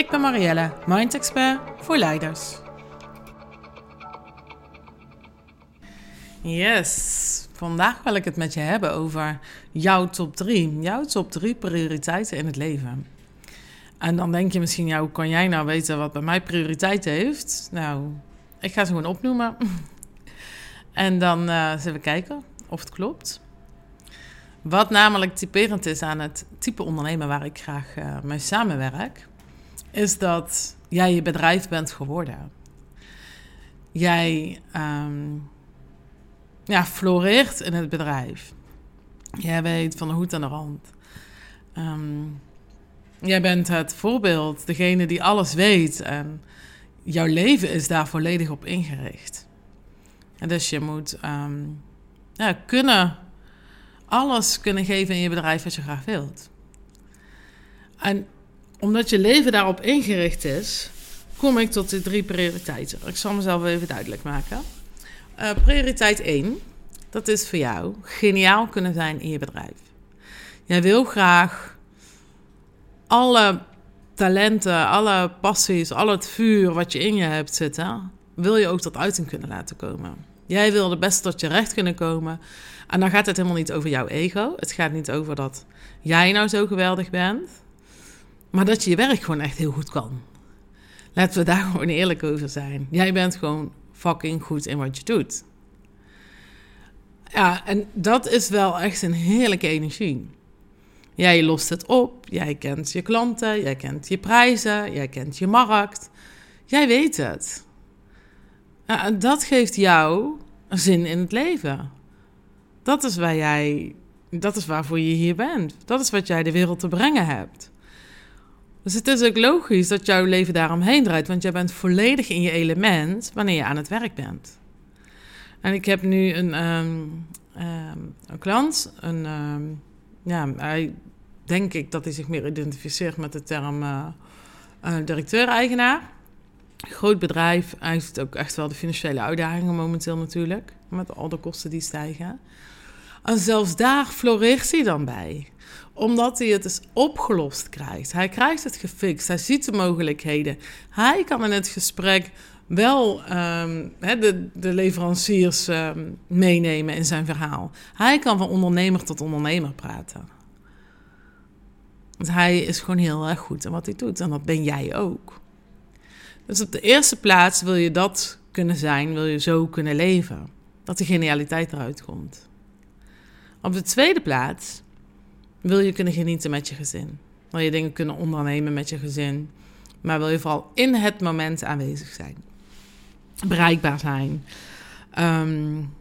Ik ben Marielle, Mind Expert voor leiders. Yes, vandaag wil ik het met je hebben over jouw top 3. Jouw top 3 prioriteiten in het leven. En dan denk je misschien, ja, hoe kan jij nou weten wat bij mij prioriteit heeft? Nou, ik ga ze gewoon opnoemen. en dan zullen we kijken of het klopt. Wat namelijk typerend is aan het type ondernemer waar ik graag uh, mee samenwerk, is dat jij je bedrijf bent geworden. Jij um, ja, floreert in het bedrijf. Jij weet van de hoed aan de rand. Um, jij bent het voorbeeld, degene die alles weet. En jouw leven is daar volledig op ingericht. En dus je moet um, ja, kunnen, alles kunnen geven in je bedrijf wat je graag wilt. En omdat je leven daarop ingericht is, kom ik tot de drie prioriteiten. Ik zal mezelf even duidelijk maken. Uh, prioriteit 1, dat is voor jou geniaal kunnen zijn in je bedrijf. Jij wil graag alle talenten, alle passies, al het vuur wat je in je hebt zitten, wil je ook tot uiting kunnen laten komen. Jij wil de beste tot je recht kunnen komen. En dan gaat het helemaal niet over jouw ego. Het gaat niet over dat jij nou zo geweldig bent. Maar dat je je werk gewoon echt heel goed kan. Laten we daar gewoon eerlijk over zijn. Jij bent gewoon fucking goed in wat je doet. Ja, en dat is wel echt een heerlijke energie. Jij lost het op, jij kent je klanten, jij kent je prijzen, jij kent je markt. Jij weet het. En dat geeft jou zin in het leven. Dat is waar jij, dat is waarvoor je hier bent. Dat is wat jij de wereld te brengen hebt. Dus het is ook logisch dat jouw leven daaromheen draait, want jij bent volledig in je element wanneer je aan het werk bent. En ik heb nu een, um, um, een klant, een, um, ja, hij denk ik dat hij zich meer identificeert met de term uh, uh, directeur-eigenaar. Groot bedrijf, hij heeft ook echt wel de financiële uitdagingen momenteel natuurlijk, met al de kosten die stijgen. En zelfs daar floreert hij dan bij omdat hij het dus opgelost krijgt. Hij krijgt het gefixt. Hij ziet de mogelijkheden. Hij kan in het gesprek wel um, de, de, leveranciers um, meenemen in zijn verhaal. Hij kan van ondernemer tot ondernemer praten. Want hij is gewoon heel erg goed in wat hij doet. En dat ben jij ook. Dus op de eerste plaats wil je dat kunnen zijn, wil je zo kunnen leven. Dat de genialiteit eruit komt. Op de tweede plaats wil je kunnen genieten met je gezin. Wil je dingen kunnen ondernemen met je gezin. Maar wil je vooral in het moment aanwezig zijn. Bereikbaar zijn. Um,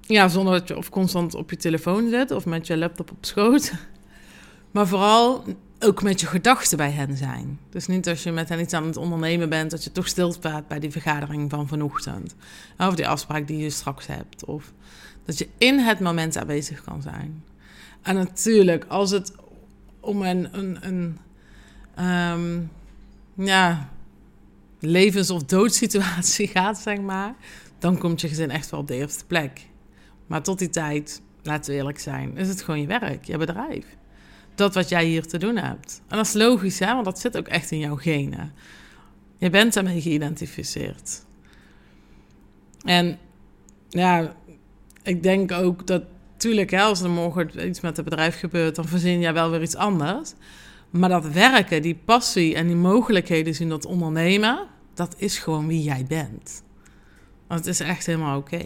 ja, zonder dat je of constant op je telefoon zit of met je laptop op schoot. Maar vooral ook met je gedachten bij hen zijn. Dus niet als je met hen iets aan het ondernemen bent, dat je toch stilstaat bij die vergadering van vanochtend. Of die afspraak die je straks hebt. Of dat je in het moment aanwezig kan zijn. En natuurlijk, als het om een, een, een um, ja, levens- of doodsituatie gaat, zeg maar, dan komt je gezin echt wel op de eerste plek. Maar tot die tijd, laten we eerlijk zijn, is het gewoon je werk, je bedrijf. Dat wat jij hier te doen hebt. En dat is logisch, hè, want dat zit ook echt in jouw genen. Je bent daarmee geïdentificeerd. En ja, ik denk ook dat tuurlijk, hè, als er morgen iets met het bedrijf gebeurt, dan verzin jij wel weer iets anders. Maar dat werken, die passie en die mogelijkheden zien dat ondernemen, dat is gewoon wie jij bent. Want het is echt helemaal oké.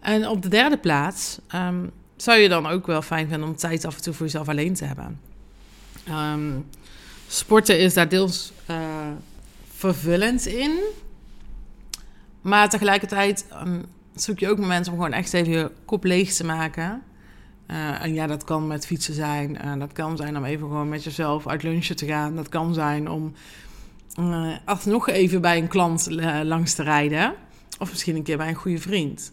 En op de derde plaats um, zou je dan ook wel fijn vinden om tijd af en toe voor jezelf alleen te hebben. Um, sporten is daar deels uh, vervullend in. Maar tegelijkertijd um, zoek je ook momenten om gewoon echt even je kop leeg te maken. Eh, en ja, dat kan met fietsen zijn. Uh, dat kan zijn om even gewoon met jezelf uit lunchen te gaan. Dat kan zijn om uh, alsnog even bij een klant langs te rijden. Of misschien een keer bij een goede vriend.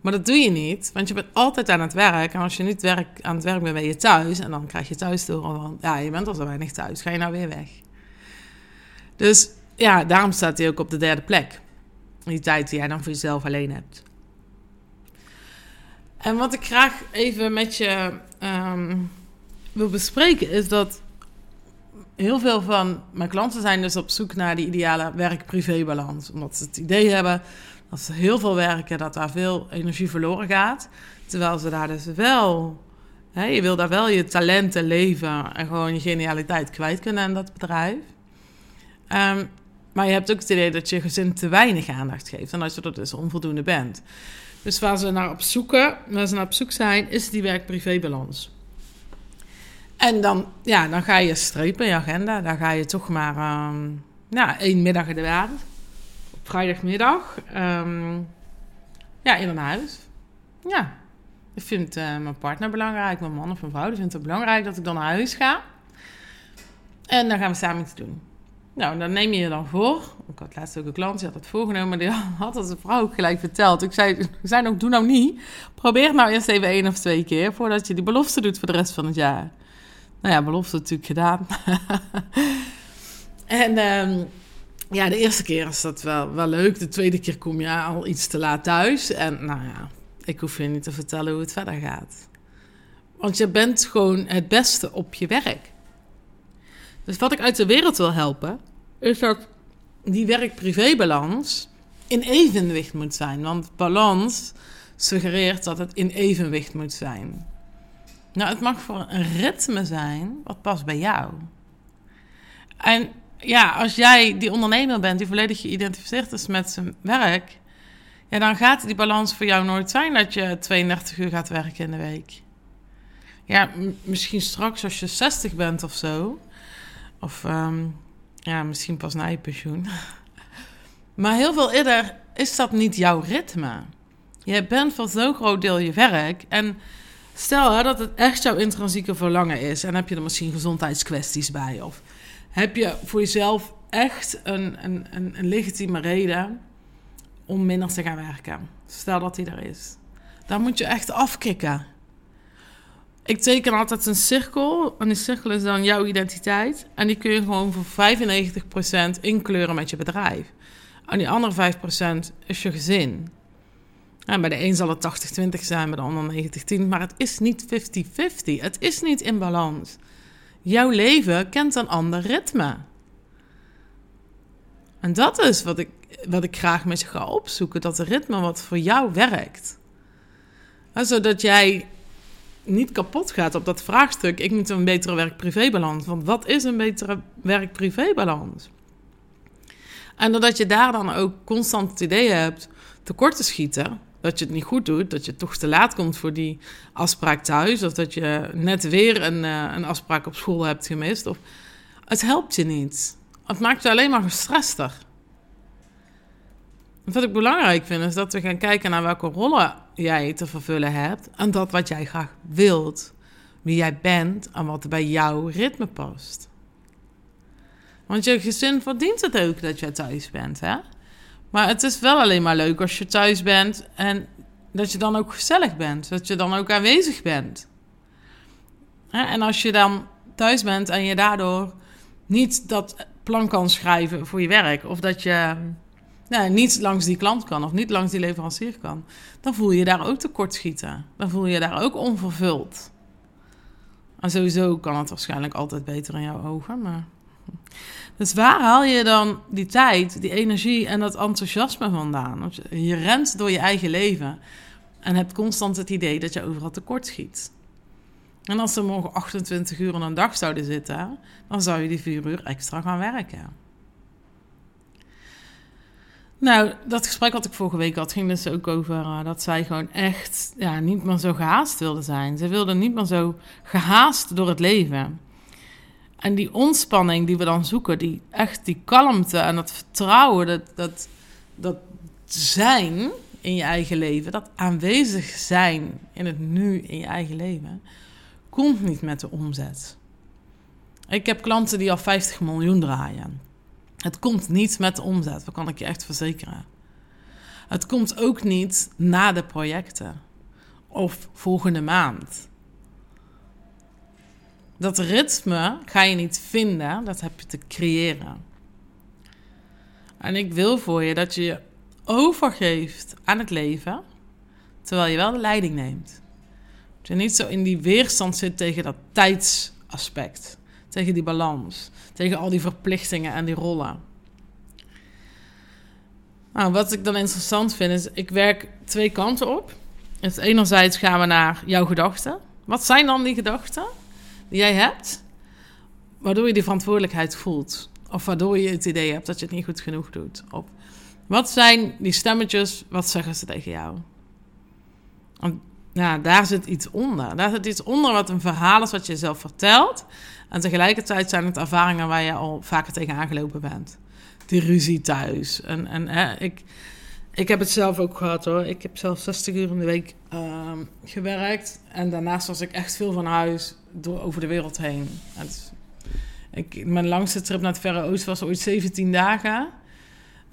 Maar dat doe je niet, want je bent altijd aan het werk. En als je niet werk, aan het werk bent, ben je thuis. En dan krijg je thuis door van, ja, je bent al zo weinig thuis. Ga je nou weer weg? Dus ja, daarom staat hij ook op de derde plek. Die tijd die jij dan voor jezelf alleen hebt. En wat ik graag even met je um, wil bespreken is dat heel veel van mijn klanten zijn dus op zoek naar die ideale werk-privé-balans. Omdat ze het idee hebben dat ze heel veel werken, dat daar veel energie verloren gaat. Terwijl ze daar dus wel, hè, je wil daar wel je talenten leven en gewoon je genialiteit kwijt kunnen in dat bedrijf. Um, maar je hebt ook het idee dat je gezin te weinig aandacht geeft en dat je er dus onvoldoende bent. Dus waar ze naar op zoeken, waar ze naar op zoek zijn, is die werk-privé-balans. En dan, ja, dan ga je strepen je agenda. Dan ga je toch maar um, ja, één middag in de op vrijdagmiddag, um, ja, in een huis. Ja, ik vind uh, mijn partner belangrijk, mijn man of mijn vrouw, die vindt het belangrijk dat ik dan naar huis ga. En dan gaan we samen iets doen. Nou, dan neem je je dan voor. Ik had laatst ook een klant, die had het voorgenomen, maar die had het de vrouw ook gelijk verteld. Ik zei, zei ook, doe nou niet. Probeer nou eerst even één of twee keer voordat je die belofte doet voor de rest van het jaar. Nou ja, belofte natuurlijk gedaan. en um, ja, de eerste keer is dat wel, wel leuk. De tweede keer kom je al iets te laat thuis. En nou ja, ik hoef je niet te vertellen hoe het verder gaat. Want je bent gewoon het beste op je werk. Dus wat ik uit de wereld wil helpen, is dat die werk-privé-balans in evenwicht moet zijn. Want balans suggereert dat het in evenwicht moet zijn. Nou, het mag voor een ritme zijn wat past bij jou. En ja, als jij die ondernemer bent die volledig geïdentificeerd is met zijn werk, ja, dan gaat die balans voor jou nooit zijn dat je 32 uur gaat werken in de week. Ja, misschien straks als je 60 bent of zo. Of um, ja, misschien pas na je pensioen. maar heel veel eerder is dat niet jouw ritme. Je bent voor zo'n groot deel je werk. En stel dat het echt jouw intrinsieke verlangen is. En heb je er misschien gezondheidskwesties bij. Of heb je voor jezelf echt een, een, een, een legitieme reden om minder te gaan werken. Stel dat die er is. Dan moet je echt afkicken. Ik teken altijd een cirkel. En die cirkel is dan jouw identiteit. En die kun je gewoon voor 95% inkleuren met je bedrijf. En die andere 5% is je gezin. En bij de een zal het 80-20 zijn, bij de ander 90-10. Maar het is niet 50-50. Het is niet in balans. Jouw leven kent een ander ritme. En dat is wat ik, wat ik graag met je ga opzoeken. Dat ritme wat voor jou werkt. zodat jij niet kapot gaat op dat vraagstuk: ik moet een betere werk-privé-balans. Want wat is een betere werk-privé-balans? En doordat je daar dan ook constant het idee hebt tekort te schieten, dat je het niet goed doet, dat je toch te laat komt voor die afspraak thuis, of dat je net weer een, uh, een afspraak op school hebt gemist, of, het helpt je niet. Het maakt je alleen maar gestrester. Wat ik belangrijk vind, is dat we gaan kijken naar welke rollen jij te vervullen hebt. En dat wat jij graag wilt. Wie jij bent en wat bij jouw ritme past. Want je gezin verdient het ook dat je thuis bent, hè? Maar het is wel alleen maar leuk als je thuis bent en dat je dan ook gezellig bent. Dat je dan ook aanwezig bent. En als je dan thuis bent en je daardoor niet dat plan kan schrijven voor je werk, of dat je nou, niet langs die klant kan of niet langs die leverancier kan, dan voel je daar ook tekortschieten. Dan voel je daar ook onvervuld. En sowieso kan het waarschijnlijk altijd beter in jouw ogen, maar... Dus waar haal je dan die tijd, die energie en dat enthousiasme vandaan? Je rent door je eigen leven en hebt constant het idee dat je overal tekortschiet. En als er morgen 28 uur in een dag zouden zitten, dan zou je die 4 uur extra gaan werken. Nou, dat gesprek wat ik vorige week had, ging dus ook over uh, dat zij gewoon echt ja, niet meer zo gehaast wilde zijn. Ze wilde niet meer zo gehaast door het leven. En die ontspanning die we dan zoeken, die echt die kalmte en dat vertrouwen, dat, dat, dat zijn, in je eigen leven, dat aanwezig zijn in het nu in je eigen leven, komt niet met de omzet. Ik heb klanten die al 50 miljoen draaien. Het komt niet met de omzet, dat kan ik je echt verzekeren. Het komt ook niet na de projecten of volgende maand. Dat ritme ga je niet vinden, dat heb je te creëren. En ik wil voor je dat je je overgeeft aan het leven, terwijl je wel de leiding neemt. Dat je niet zo in die weerstand zit tegen dat tijdsaspect, tegen die balans, tegen al die verplichtingen en die rollen. Nou, wat ik dan interessant vind is, ik werk twee kanten op. Dus enerzijds gaan we naar jouw gedachten. Wat zijn dan die gedachten die jij hebt, waardoor je die verantwoordelijkheid voelt? Of waardoor je het idee hebt dat je het niet goed genoeg doet? Of wat zijn die stemmetjes, wat zeggen ze tegen jou? Want, ja, daar zit iets onder. Daar zit iets onder wat een verhaal is wat je zelf vertelt. En tegelijkertijd zijn het ervaringen waar je al vaker tegen aangelopen bent. Die ruzie thuis. En, en hè, ik, ik heb het zelf ook gehad hoor. Ik heb zelf 60 uur in de week uh, gewerkt. En daarnaast was ik echt veel van huis door, over de wereld heen. Ik, mijn langste trip naar het Verre Oosten was ooit 17 dagen.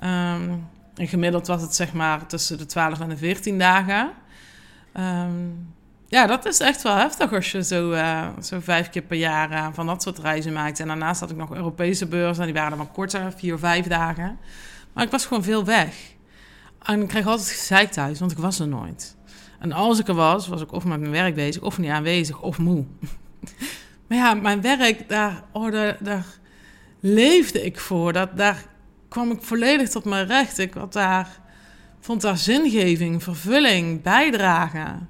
Um, en gemiddeld was het zeg maar tussen de 12 en de 14 dagen. Um, ja, dat is echt wel heftig als je zo, uh, zo vijf keer per jaar uh, van dat soort reizen maakt. En daarnaast had ik nog Europese beurzen, die waren dan korter, vier of vijf dagen. Maar ik was gewoon veel weg. En ik kreeg altijd gezeik thuis, want ik was er nooit. En als ik er was, was ik of met mijn werk bezig, of niet aanwezig, of moe. maar ja, mijn werk, daar, oh, daar, daar leefde ik voor. Dat, daar kwam ik volledig tot mijn recht. Ik had daar, vond daar zingeving, vervulling, bijdragen.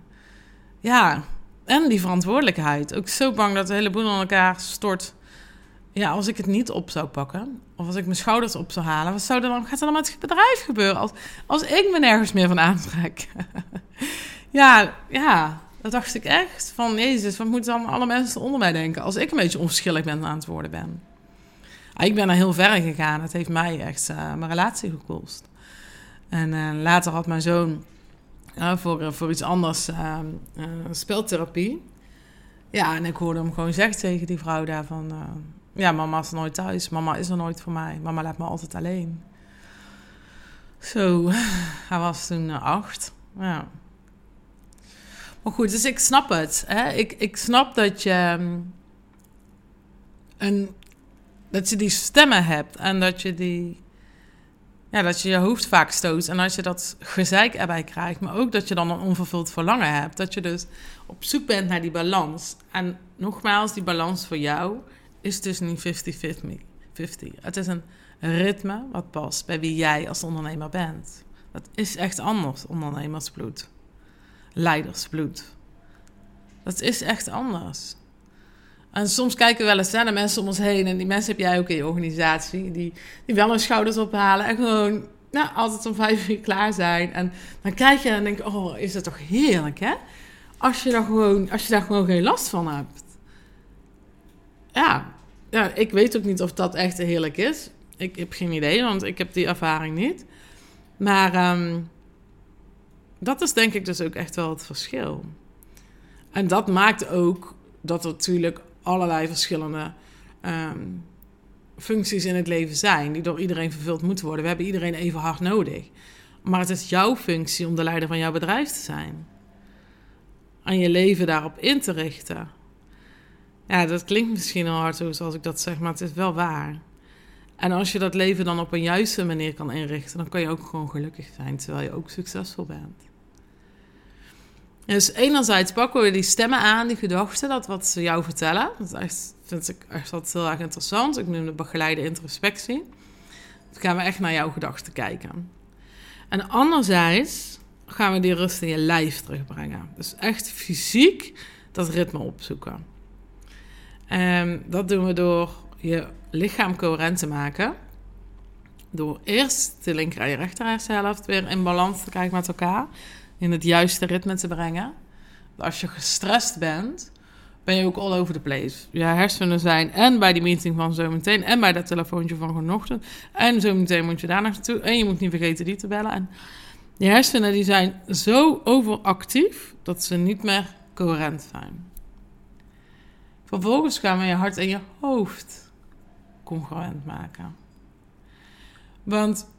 Ja, en die verantwoordelijkheid. Ook zo bang dat de hele boel aan elkaar stort. Ja, als ik het niet op zou pakken, of als ik mijn schouders op zou halen, wat zou er dan, gaat er dan met het bedrijf gebeuren als, als ik me nergens meer van aantrek? ja, ja, dat dacht ik echt. Van Jezus, wat moeten dan alle mensen onder mij denken als ik een beetje onverschillig ben aan het worden ben? Ah, ik ben er heel ver gegaan. Het heeft mij echt uh, mijn relatie gekost. En uh, later had mijn zoon uh, voor, voor iets anders speltherapie. Ja, en ik hoorde hem gewoon zeggen tegen die vrouw daar van... ja, mama is nooit thuis. Mama is er nooit voor mij. Mama laat me altijd alleen. Zo, hij was toen acht. Ja. Maar goed, dus ik snap het. Hè? Ik, ik snap dat je... Een, dat je die stemmen hebt en dat je die. Ja, dat je je hoofd vaak stoot. En als je dat gezeik erbij krijgt, maar ook dat je dan een onvervuld verlangen hebt. Dat je dus op zoek bent naar die balans. En nogmaals, die balans voor jou is dus niet 50-50. Het is een ritme wat past bij wie jij als ondernemer bent. Dat is echt anders, ondernemersbloed. Leidersbloed. Dat is echt anders. En soms kijken we wel eens naar mensen om ons heen. En die mensen heb jij ook in je organisatie. Die, die wel hun schouders ophalen. En gewoon nou, altijd om vijf uur klaar zijn. En dan kijk je en denk oh, is dat toch heerlijk, hè? Als je, daar gewoon, als je daar gewoon geen last van hebt. Ja, ja, ik weet ook niet of dat echt heerlijk is. Ik heb geen idee, want ik heb die ervaring niet. Maar um, dat is denk ik dus ook echt wel het verschil. En dat maakt ook dat er natuurlijk allerlei verschillende um, functies in het leven zijn, die door iedereen vervuld moeten worden. We hebben iedereen even hard nodig. Maar het is jouw functie om de leider van jouw bedrijf te zijn. En je leven daarop in te richten. Ja, dat klinkt misschien al hard zoals ik dat zeg, maar het is wel waar. En als je dat leven dan op een juiste manier kan inrichten, dan kan je ook gewoon gelukkig zijn, terwijl je ook succesvol bent. Dus enerzijds pakken we die stemmen aan, die gedachten, dat wat ze jou vertellen. Dat vind ik echt altijd heel erg interessant. Ik noem de begeleide introspectie. Dan gaan we echt naar jouw gedachten kijken. En anderzijds gaan we die rust in je lijf terugbrengen. Dus echt fysiek dat ritme opzoeken. En dat doen we door je lichaam coherent te maken. Door eerst de linker en je rechter weer in balans te krijgen met elkaar in het juiste ritme te brengen. Als je gestrest bent, ben je ook all over the place. Je hersenen zijn en bij die meeting van zometeen en bij dat telefoontje van vanochtend. En zometeen moet je daar naartoe. En je moet niet vergeten die te bellen. En Je hersenen die zijn zo overactief dat ze niet meer coherent zijn. Vervolgens gaan we je hart en je hoofd congruent maken. Want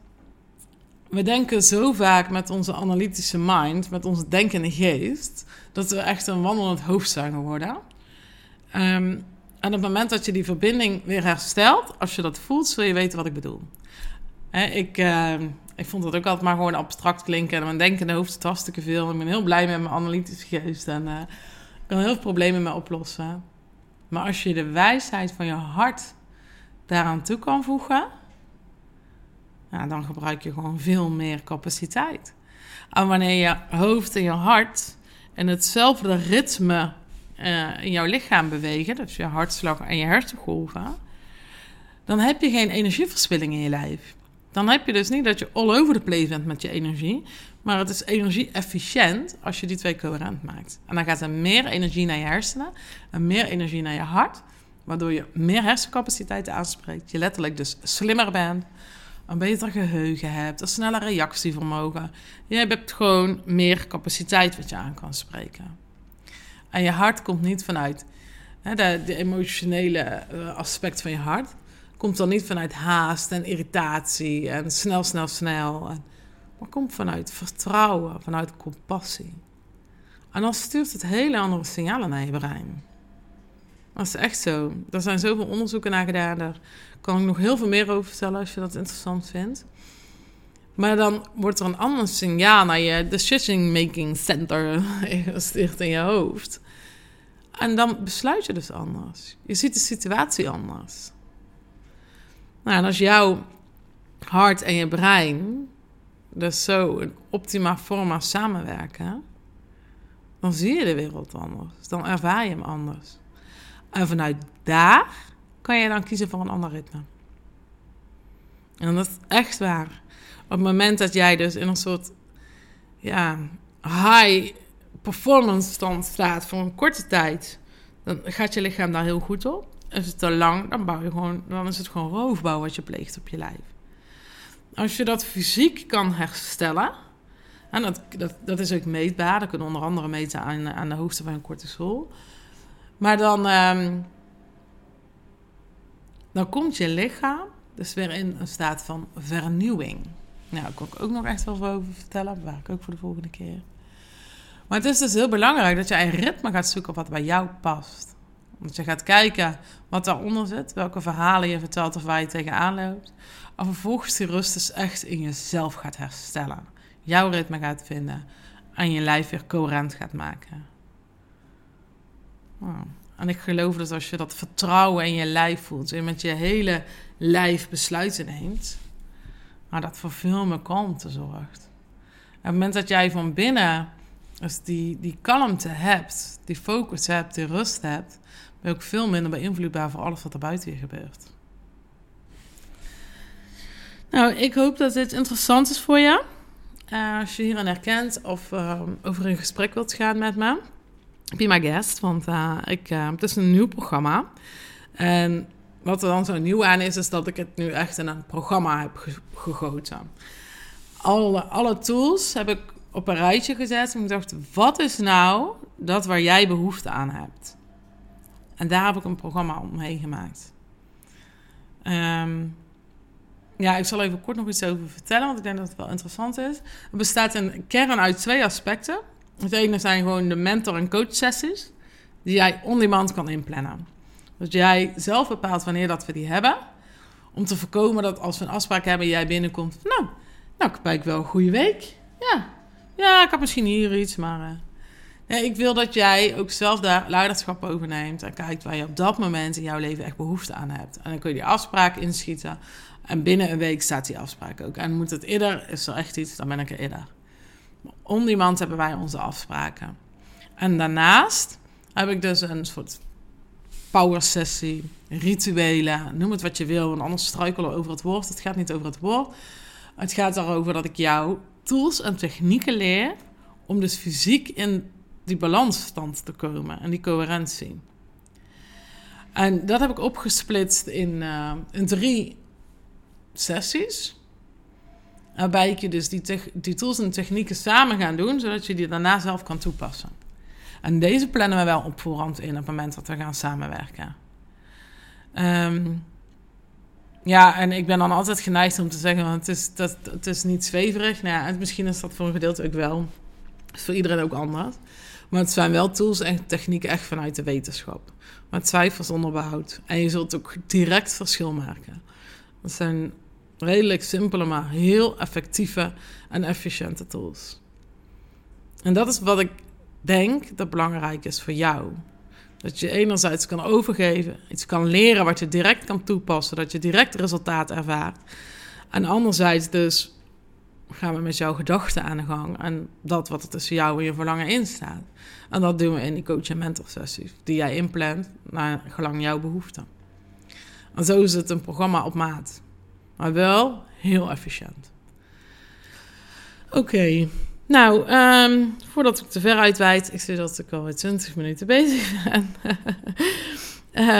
we denken zo vaak met onze analytische mind, met onze denkende geest, dat we echt een wandelend hoofd zijn geworden. Um, en op het moment dat je die verbinding weer herstelt, als je dat voelt, zul je weten wat ik bedoel. ik, uh, ik vond dat ook altijd maar gewoon abstract klinken. En mijn denkende hoofd is hartstikke veel. Ik ben heel blij met mijn analytische geest. En uh, ik kan heel veel problemen mee oplossen. Maar als je de wijsheid van je hart daaraan toe kan voegen, dan gebruik je gewoon veel meer capaciteit. En wanneer je hoofd en je hart in hetzelfde ritme uh, in jouw lichaam bewegen, dus je hartslag en je hersengolven, dan heb je geen energieverspilling in je lijf. Dan heb je dus niet dat je all over the place bent met je energie, maar het is energie-efficiënt als je die twee coherent maakt. En dan gaat er meer energie naar je hersenen en meer energie naar je hart, waardoor je meer hersencapaciteit aanspreekt. Je letterlijk dus slimmer bent, een beter geheugen hebt, een sneller reactievermogen. Je hebt gewoon meer capaciteit wat je aan kan spreken. En je hart komt niet vanuit hè, de, emotionele eh, aspect van je hart. Komt dan niet vanuit haast en irritatie en snel, snel, snel. Maar komt vanuit vertrouwen, vanuit compassie. En dan stuurt het hele andere signalen naar je brein. Dat is echt zo. Er zijn zoveel onderzoeken naar gedaan. Daar kan ik nog heel veel meer over vertellen als je dat interessant vindt. Maar dan wordt er een ander signaal naar je decision making center gestuurd in je hoofd. En dan besluit je dus anders. Je ziet de situatie anders. Nou, en als jouw hart en je brein dus zo in optima forma samenwerken, dan zie je de wereld anders. Dan ervaar je hem anders. En vanuit daar kan je dan kiezen voor een ander ritme. En dat is echt waar. Op het moment dat jij dus in een soort ja, high performance stand staat voor een korte tijd, dan gaat je lichaam daar heel goed op. Is het te lang, dan, bouw je gewoon, dan is het gewoon roofbouw wat je pleegt op je lijf. Als je dat fysiek kan herstellen, en dat, dat, dat is ook meetbaar, dat kunnen onder andere meten aan, aan de hoogte van je cortisol. Maar dan, um, dan komt je lichaam dus weer in een staat van vernieuwing. Nou, daar kan ik ook nog echt wel over vertellen. Bewaar ik ook voor de volgende keer. Maar het is dus heel belangrijk dat je een ritme gaat zoeken wat bij jou past. Dat je gaat kijken wat daaronder zit, welke verhalen je vertelt of waar je tegenaan loopt. En vervolgens die rust dus echt in jezelf gaat herstellen. Jouw ritme gaat vinden en je lijf weer coherent gaat maken. Nou, en ik geloof dat als je dat vertrouwen in je lijf voelt en met je hele lijf besluiten neemt, maar dat voor veel meer kalmte zorgt. En op het moment dat jij van binnen dus die, die kalmte hebt, die focus hebt, die rust hebt, ben je ook veel minder beïnvloedbaar voor alles wat er buiten je gebeurt. Nou, ik hoop dat dit interessant is voor je. Uh, als je hierin herkent of uh, over een gesprek wilt gaan met me, be my guest. Want uh, ik, het is een nieuw programma. En wat er dan zo nieuw aan is, is dat ik het nu echt in een programma heb gegoten. Alle, alle tools heb ik op een rijtje gezet. En ik dacht, wat is nou dat waar jij behoefte aan hebt? En daar heb ik een programma omheen gemaakt. Um, ja, ik zal even kort nog iets over vertellen, want ik denk dat het wel interessant is. Het bestaat in kern uit twee aspecten. Het ene zijn gewoon de mentor- en coach sessies, die jij on-demand kan inplannen. Dus jij zelf bepaalt wanneer dat we die hebben, om te voorkomen dat als we een afspraak hebben, jij binnenkomt. Nou, nou, ik wel een goede week. Ja, ja, ik heb misschien hier iets, maar... Uh, ik wil dat jij ook zelf daar leiderschap overneemt en kijkt waar je op dat moment in jouw leven echt behoefte aan hebt. En dan kun je die afspraak inschieten. En binnen een week staat die afspraak ook. En moet het eerder, is er echt iets, dan ben ik er eerder. Maand hebben wij onze afspraken. En daarnaast heb ik dus een soort power sessie, rituelen, noem het wat je wil, want anders struikelen we over het woord. Het gaat niet over het woord. Het gaat erover dat ik jou tools en technieken leer om dus fysiek in die balansstand te komen en die coherentie. En dat heb ik opgesplitst in, uh, in drie sessies. Waarbij ik je dus die, die tools en technieken samen gaan doen, zodat je die daarna zelf kan toepassen. En deze plannen we wel op voorhand in op het moment dat we gaan samenwerken. Ehm, ja, en ik ben dan altijd geneigd om te zeggen, want het is, dat, het is niet zweverig. Nou ja, misschien is dat voor een gedeelte ook wel. Is voor iedereen ook anders. Maar het zijn wel tools en technieken echt vanuit de wetenschap. Maar twijfels zonder behoud. En je zult ook direct verschil merken. Het zijn redelijk simpele, maar heel effectieve en efficiënte tools. En dat is wat ik denk dat belangrijk is voor jou. Dat je enerzijds kan overgeven, iets kan leren wat je direct kan toepassen, dat je direct resultaat ervaart. En anderzijds dus gaan we met jouw gedachten aan de gang en dat wat er tussen jou en je verlangen in staat. En dat doen we in die coach- en mentor sessies, die jij inplant naar gelang jouw behoeften. En zo is het een programma op maat, maar wel heel efficiënt. Oké, nou, ehm, voordat ik te ver uitwijd, ik zie dat ik alweer 20 minuten bezig ben.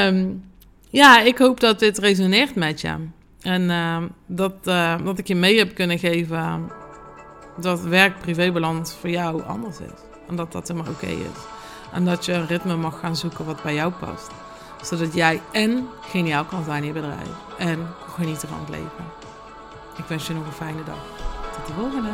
um, ja, ik hoop dat dit resoneert met je. En uh, dat, uh, dat ik je mee heb kunnen geven dat werk-privébalans voor jou anders is. En dat dat helemaal oké is. En dat je een ritme mag gaan zoeken wat bij jou past. Zodat jij en geniaal kan zijn in je bedrijf. En genieten van het leven. Ik wens je nog een fijne dag. Tot de volgende.